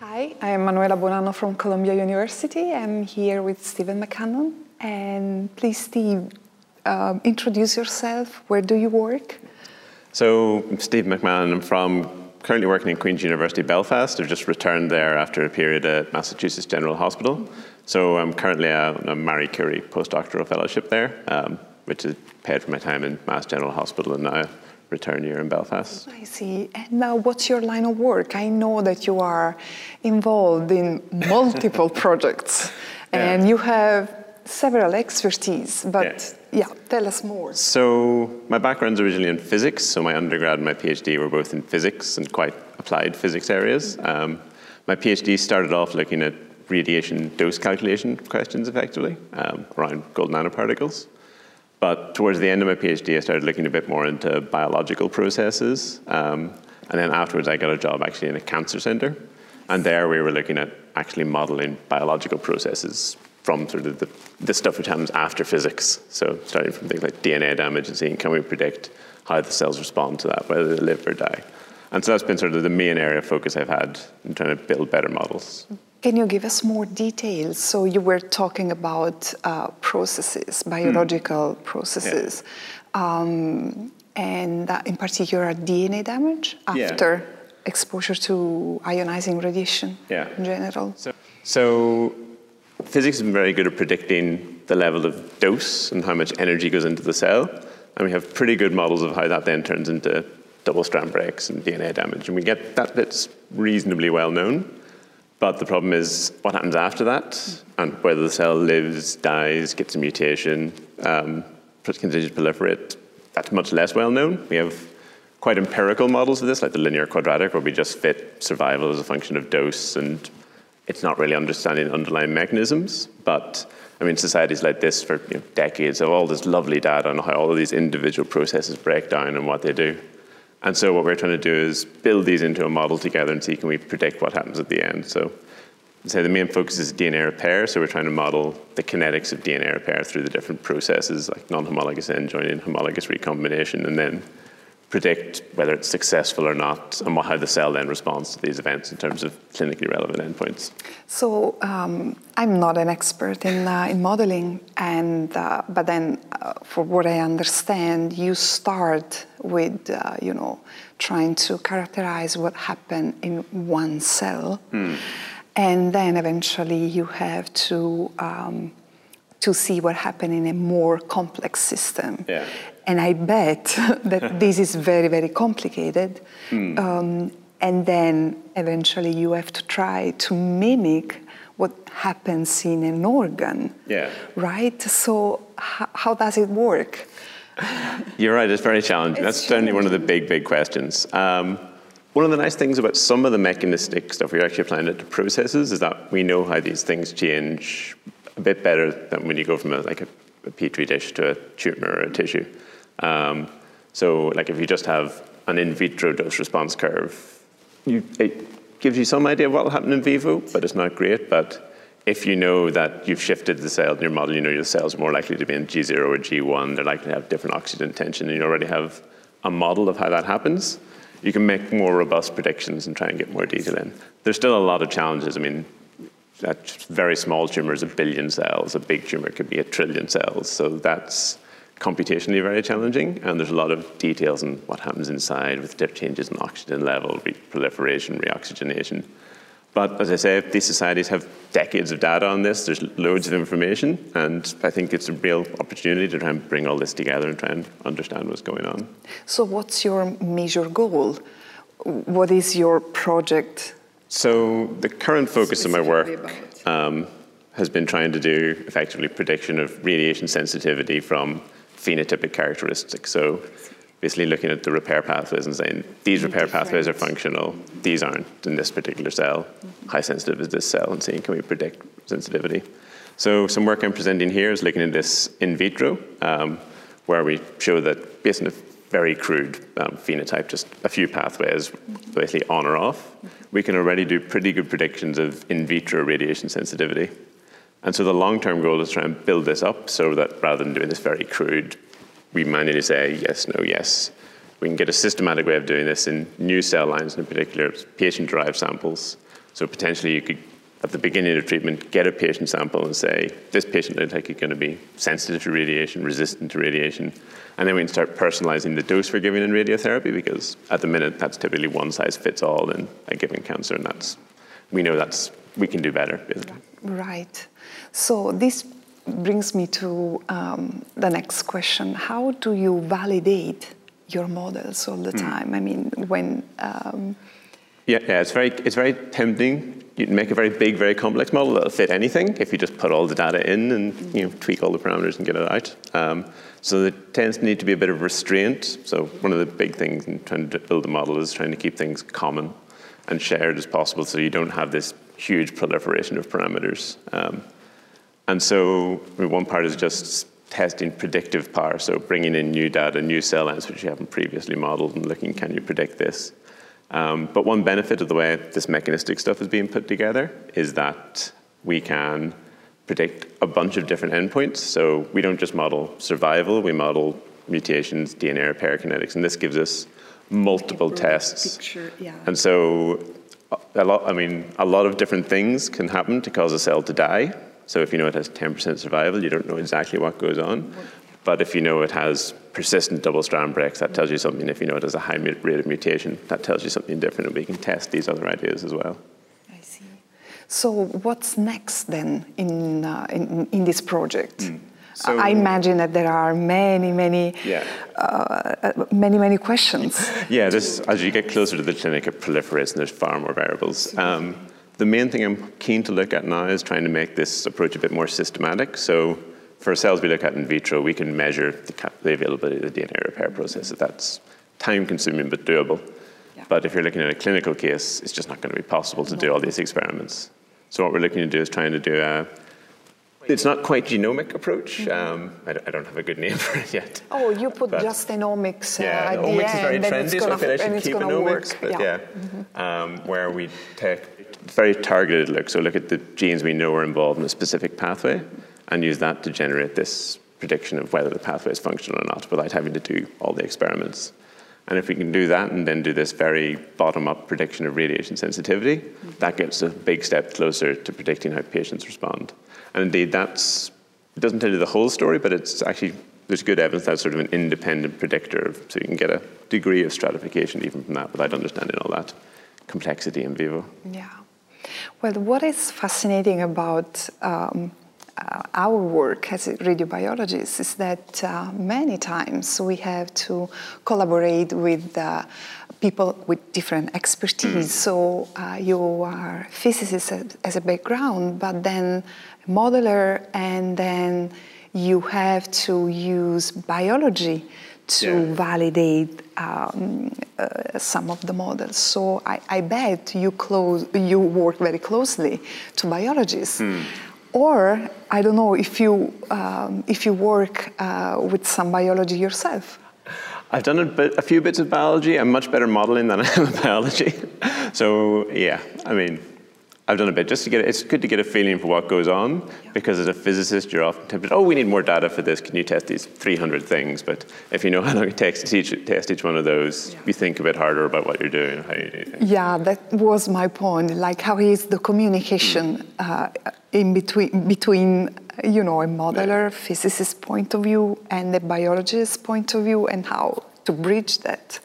Hi, I'm Manuela Buonanno from Columbia University. I'm here with Stephen McMahon. And please, Steve, um, introduce yourself. Where do you work? So, I'm Steve McMahon. I'm from currently working in Queen's University Belfast. I've just returned there after a period at Massachusetts General Hospital. So, I'm currently on a Marie Curie postdoctoral fellowship there, um, which is paid for my time in Mass General Hospital and now return here in Belfast. I see. And now, what's your line of work? I know that you are involved in multiple projects and yeah. you have several expertise, but yeah. yeah. tell us more. So, my background's originally in physics. So, my undergrad and my PhD were both in physics and quite applied physics areas. Um, my PhD started off looking at radiation dose calculation questions effectively um, around gold nanoparticles. But towards the end of my PhD, I started looking a bit more into biological processes. Um, and then afterwards, I got a job actually in a cancer center. And there we were looking at actually modeling biological processes from sort of the, the stuff which happens after physics. So starting from things like DNA damage and seeing can we predict how the cells respond to that, whether they live or die. And so that's been sort of the main area of focus I've had in trying to build better models. Can you give us more details? So you were talking about uh, processes, biological mm. processes, yeah. um, and uh, in particular DNA damage after yeah. exposure to ionizing radiation yeah. in general. So, so physics is very good at predicting the level of dose and how much energy goes into the cell, and we have pretty good models of how that then turns into double strand breaks and DNA damage, and we get that bit's reasonably well known. But the problem is what happens after that, and whether the cell lives, dies, gets a mutation, um, continues to proliferate. That's much less well known. We have quite empirical models of this, like the linear quadratic, where we just fit survival as a function of dose, and it's not really understanding underlying mechanisms. But I mean, societies like this for you know, decades have all this lovely data on how all of these individual processes break down and what they do. And so what we're trying to do is build these into a model together and see can we predict what happens at the end. So say the main focus is DNA repair, so we're trying to model the kinetics of DNA repair through the different processes like non-homologous end joining, homologous recombination, and then predict whether it's successful or not and how the cell then responds to these events in terms of clinically relevant endpoints. So um, I'm not an expert in, uh, in modeling, and uh, but then uh, for what I understand, you start with uh, you know trying to characterize what happened in one cell, mm. and then eventually you have to. Um, to see what happened in a more complex system. Yeah. And I bet that this is very, very complicated. Mm. Um, and then eventually you have to try to mimic what happens in an organ. Yeah. Right? So, how does it work? You're right, it's very challenging. It's That's certainly one of the big, big questions. Um, one of the nice things about some of the mechanistic stuff we're actually applying it to processes is that we know how these things change a bit better than when you go from a, like a, a petri dish to a tumor or a tissue. Um, so like if you just have an in vitro dose response curve, you, it gives you some idea of what will happen in vivo, but it's not great. But if you know that you've shifted the cell in your model, you know your cells are more likely to be in G0 or G1, they're likely to have different oxygen tension, and you already have a model of how that happens, you can make more robust predictions and try and get more detail in. There's still a lot of challenges. I mean, that very small tumor is a billion cells, a big tumor could be a trillion cells. So that's computationally very challenging, and there's a lot of details on what happens inside with changes in oxygen level, re- proliferation, reoxygenation. But as I say, these societies have decades of data on this. There's loads of information, and I think it's a real opportunity to try and bring all this together and try and understand what's going on. So, what's your major goal? What is your project? So, the current focus of my work um, has been trying to do effectively prediction of radiation sensitivity from phenotypic characteristics. So basically looking at the repair pathways and saying these repair pathways are functional, these aren't in this particular cell. Mm-hmm. How sensitive is this cell? And seeing can we predict sensitivity. So some work I'm presenting here is looking at this in vitro, um, where we show that based on a very crude um, phenotype, just a few pathways, basically on or off, we can already do pretty good predictions of in vitro radiation sensitivity. And so the long term goal is to try and build this up so that rather than doing this very crude, we manually say yes, no, yes. We can get a systematic way of doing this in new cell lines, in particular patient derived samples. So potentially you could, at the beginning of treatment, get a patient sample and say, this patient looks like he's going to be sensitive to radiation, resistant to radiation. And then we can start personalizing the dose we're giving in radiotherapy because at the minute that's typically one size fits all in a given cancer, and that's we know that's we can do better. Right. So this brings me to um, the next question: How do you validate your models all the mm. time? I mean, when um, yeah, yeah, it's very it's very tempting. You can make a very big, very complex model that'll fit anything if you just put all the data in and you know tweak all the parameters and get it out. Um, so there tends to need to be a bit of restraint. So one of the big things in trying to build a model is trying to keep things common and shared as possible so you don't have this huge proliferation of parameters. Um, and so one part is just testing predictive power, so bringing in new data, new cell lines which you haven't previously modeled and looking, can you predict this? Um, but one benefit of the way this mechanistic stuff is being put together is that we can predict a bunch of different endpoints. So we don't just model survival, we model mutations, DNA repair kinetics, and this gives us multiple tests. Picture, yeah. And so a lot, I mean, a lot of different things can happen to cause a cell to die. So if you know it has 10% survival, you don't know exactly what goes on. But if you know it has persistent double strand breaks, that tells you something. If you know it has a high rate of mutation, that tells you something different, and we can test these other ideas as well. I see. So what's next then in, uh, in, in, this project? Mm. So, I imagine that there are many, many, yeah. uh, many, many questions. yeah, this, as you get closer to the clinic, it proliferates and there's far more variables. Um, the main thing I'm keen to look at now is trying to make this approach a bit more systematic. So for cells we look at in vitro, we can measure the, the availability of the DNA repair process. That's time consuming but doable. Yeah. But if you're looking at a clinical case, it's just not going to be possible to no. do all these experiments. So what we're looking to do is trying to do a it's not quite genomic approach. Mm-hmm. Um, I, I, don't have a good name for it yet. Oh, you put but just genomics. Uh, yeah, omics is very trendy, so I feel I should keep an omics. But yeah, yeah mm-hmm. um, where we take very targeted look. So look at the genes we know are involved in a specific pathway, and use that to generate this prediction of whether the pathway is functional or not, without having to do all the experiments. And if we can do that and then do this very bottom up prediction of radiation sensitivity, mm-hmm. that gets a big step closer to predicting how patients respond. And indeed, that's, it doesn't tell you the whole story, but it's actually, there's good evidence that's sort of an independent predictor, so you can get a degree of stratification even from that without understanding all that complexity in vivo. Yeah. Well, what is fascinating about um, uh, our work as radiobiologists is that uh, many times we have to collaborate with uh, people with different expertise. Mm. So uh, you are physicists as a background, but then modeler, and then you have to use biology to yeah. validate um, uh, some of the models. So I, I, bet you close, you work very closely to biologists. Mm. Or I don't know if you um, if you work uh, with some biology yourself. I've done a, bit, a, few bits of biology. I'm much better modeling than I am in biology. so yeah, I mean, I've done a bit just to get it. it's good to get a feeling for what goes on yeah. because as a physicist you're often tempted oh we need more data for this can you test these 300 things but if you know how long it takes to teach, test each one of those yeah. you think a bit harder about what you're doing and how you yeah that was my point like how is the communication mm. uh, in between between you know a modeler physicist point of view and a biologist point of view and how to bridge that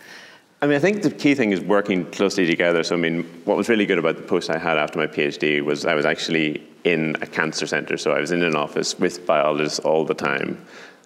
I mean, I think the key thing is working closely together. So, I mean, what was really good about the post I had after my PhD was I was actually in a cancer center. So, I was in an office with biologists all the time.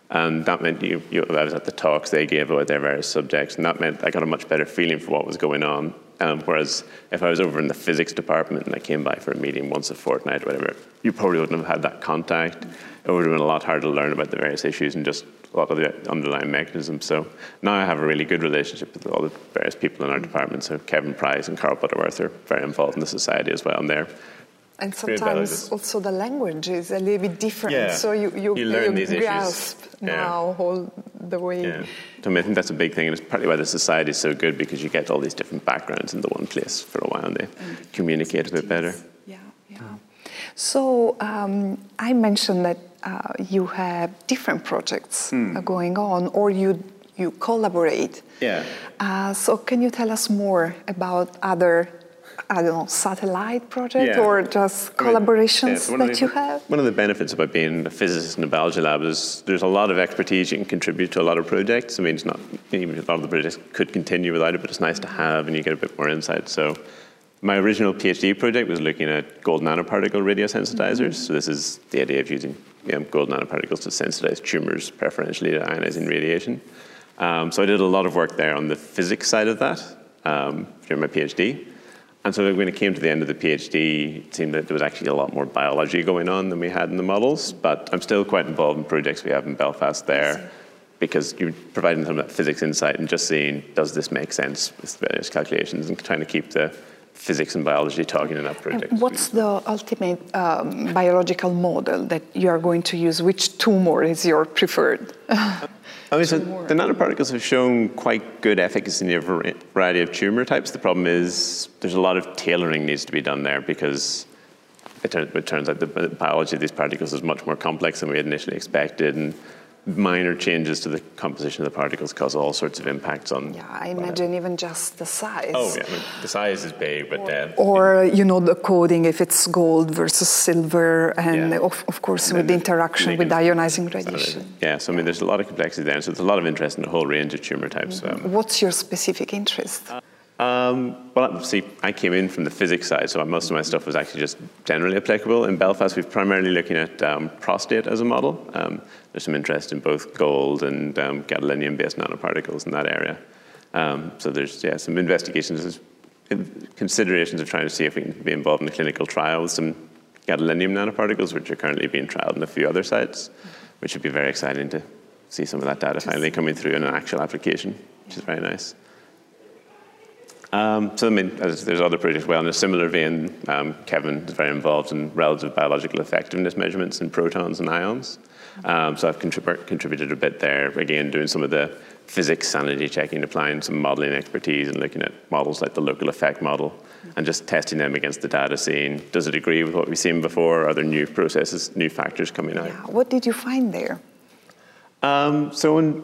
And that meant you, you, I was at the talks they gave about their various subjects, and that meant I got a much better feeling for what was going on. Um, whereas if I was over in the physics department and I came by for a meeting once a fortnight or whatever, you probably wouldn't have had that contact. It would have been a lot harder to learn about the various issues and just a lot of the underlying mechanisms. So now I have a really good relationship with all the various people in our department. So Kevin Prise and Karl Butterworth are very involved in the society as well, and they're and sometimes also the language is a little bit different, yeah. so you you, you, learn you these grasp issues. now yeah. all the way. Yeah. So I, mean, I think that's a big thing, and it's partly why the society is so good because you get all these different backgrounds in the one place for a while, and they and communicate a bit better. Yeah, yeah. So um, I mentioned that uh, you have different projects mm. going on, or you you collaborate. Yeah. Uh, so can you tell us more about other I don't know, satellite project Yeah. or just I mean, collaborations yeah, so one of that the- you have? One of the benefits about being a physicist in a biology lab is there's a lot of expertise you can contribute to a lot of projects. I mean, it's not, even a lot of the projects could continue without it, but it's nice to have and you get a bit more insight. So my original PhD project was looking at gold nanoparticle radiosensitizers. So this is the idea of using you know, gold nanoparticles to sensitize tumors preferentially to ionizing radiation. Um, so I did a lot of work there on the physics side of that um, during my PhD. And so when it came to the end of the PhD, it seemed that there was actually a lot more biology going on than we had in the models. But I'm still quite involved in projects we have in Belfast there because you're providing some of that physics insight and just seeing does this make sense with various calculations and trying to keep the physics and biology talking in that project. And what's the ultimate um, biological model that you are going to use? Which tumor is your preferred? I mean, so the nanoparticles have shown quite good efficacy in a variety of tumor types. The problem is there's a lot of tailoring needs to be done there because it, turn, it turns out the biology of these particles is much more complex than we had initially expected, and minor changes to the composition of the particles cause all sorts of impacts on. yeah, I imagine even just the size. Oh yeah, I mean, the size is big, but then Or, you know, the coding, if it's gold versus silver, and Yeah. of, of course And with the interaction with can- ionizing radiation. Yeah, so I mean, there's a lot of complexity there, so there's a lot of interest in a whole range of tumor types. Mm-hmm. Um, What's your specific interest? Uh, Um, well, see, I came in from the physics side, so most of my stuff was actually just generally applicable. In Belfast, we're primarily looking at um, prostate as a model. Um, there's some interest in both gold and um, gadolinium-based nanoparticles in that area. Um, so there's yeah some investigations, considerations of trying to see if we can be involved in a clinical trial with some gadolinium nanoparticles, which are currently being trialed in a few other sites, which would be very exciting to see some of that data finally coming through in an actual application, which is very nice. Um, so I mean, as there's other projects. Well, in a similar vein, um, Kevin is very involved in relative biological effectiveness measurements in protons and ions. Um, so I've contrib- contributed a bit there. Again, doing some of the physics sanity checking, applying some modeling expertise, and looking at models like the local effect model, and just testing them against the data, seeing does it agree with what we've seen before? Are there new processes, new factors coming out? Yeah. What did you find there? Um, so in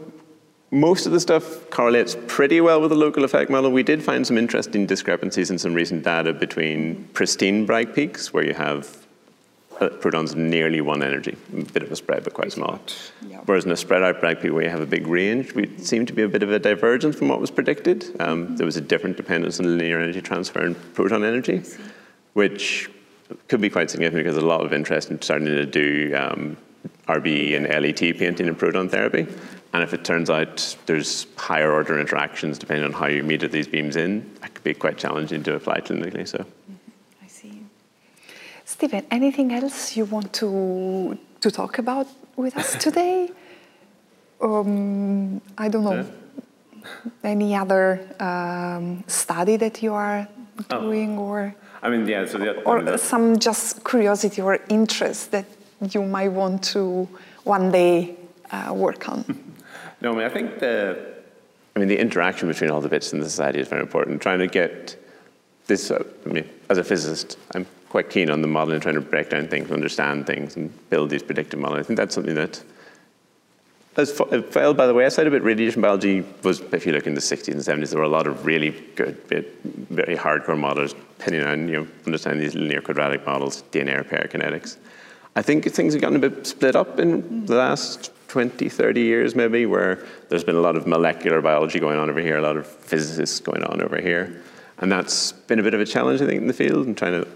most of the stuff correlates pretty well with the local effect model. We did find some interesting discrepancies in some recent data between pristine Bragg peaks, where you have uh, protons nearly one energy, a bit of a spread, but quite small. Yeah. Whereas in a spread out Bragg peak, where you have a big range, we seem to be a bit of a divergence from what was predicted. Um, there was a different dependence on linear energy transfer and proton energy, which could be quite significant because there's a lot of interest in starting to do um, RBE and LET painting and proton therapy. And if it turns out there's higher order interactions depending on how you meter these beams in, that could be quite challenging to apply clinically. So. I see. Stephen, anything else you want to to talk about with us today? Um, I don't know. Any other um, study that you are doing, or I mean, yeah. So the, or some just curiosity or interest that you might want to one day uh, work on? No, I mean, I think the, I mean, the interaction between all the bits in the society is very important. Trying to get this, uh, I mean, as a physicist, I'm quite keen on the model and trying to break down things, understand things, and build these predictive models. I think that's something that has uh, failed by the way, wayside a bit. Radiation biology was, if you look in the 60s and 70s, there were a lot of really good, very hardcore models, depending on, you know, understanding these linear quadratic models, DNA repair kinetics. I think things have gotten a bit split up in the last 20, 30 years, maybe, where there's been a lot of molecular biology going on over here, a lot of physicists going on over here. And that's been a bit of a challenge, I think, in the field, and trying to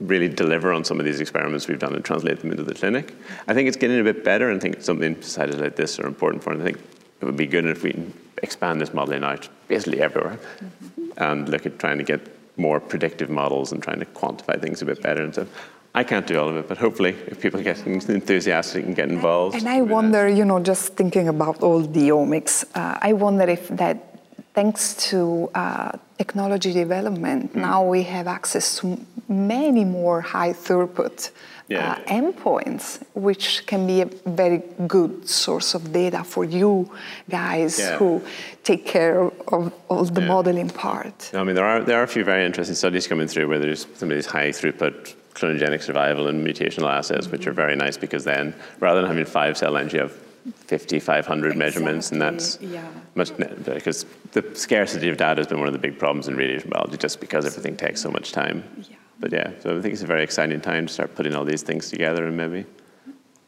really deliver on some of these experiments we've done and translate them into the clinic. I think it's getting a bit better, and I think something societies like this are important for. And I think it would be good if we expand this modeling out basically everywhere mm-hmm. and look at trying to get more predictive models and trying to quantify things a bit better. And so I can't do all of it, but hopefully, if people get enthusiastic and get involved. And I wonder, you know, just thinking about all the omics, uh, I wonder if that, thanks to uh, technology development, now we have access to many more high throughput Yeah. uh, endpoints, which can be a very good source of data for you guys Yeah. who take care of all the Yeah. modeling part. I mean, there are, there are a few very interesting studies coming through where there's some of these high throughput clonogenic survival and mutational assays, which are very nice because then rather than having five cell lines, you have 50, 500 measurements, and that's yeah. much because the scarcity of data has been one of the big problems in radiation biology, just because everything takes so much time. Yeah. But yeah, so I think it's a very exciting time to start putting all these things together and maybe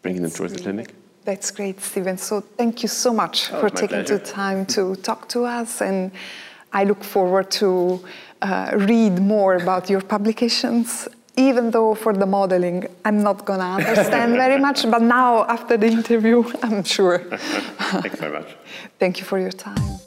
bringing them towards the clinic. That's great, Stephen. So thank you so much Oh, for taking pleasure. the time to talk to us, and I look forward to uh, read more about your publications. Even though for the modeling I'm not gonna understand very much, but now after the interview I'm sure. Thanks very much. Thank you for your time.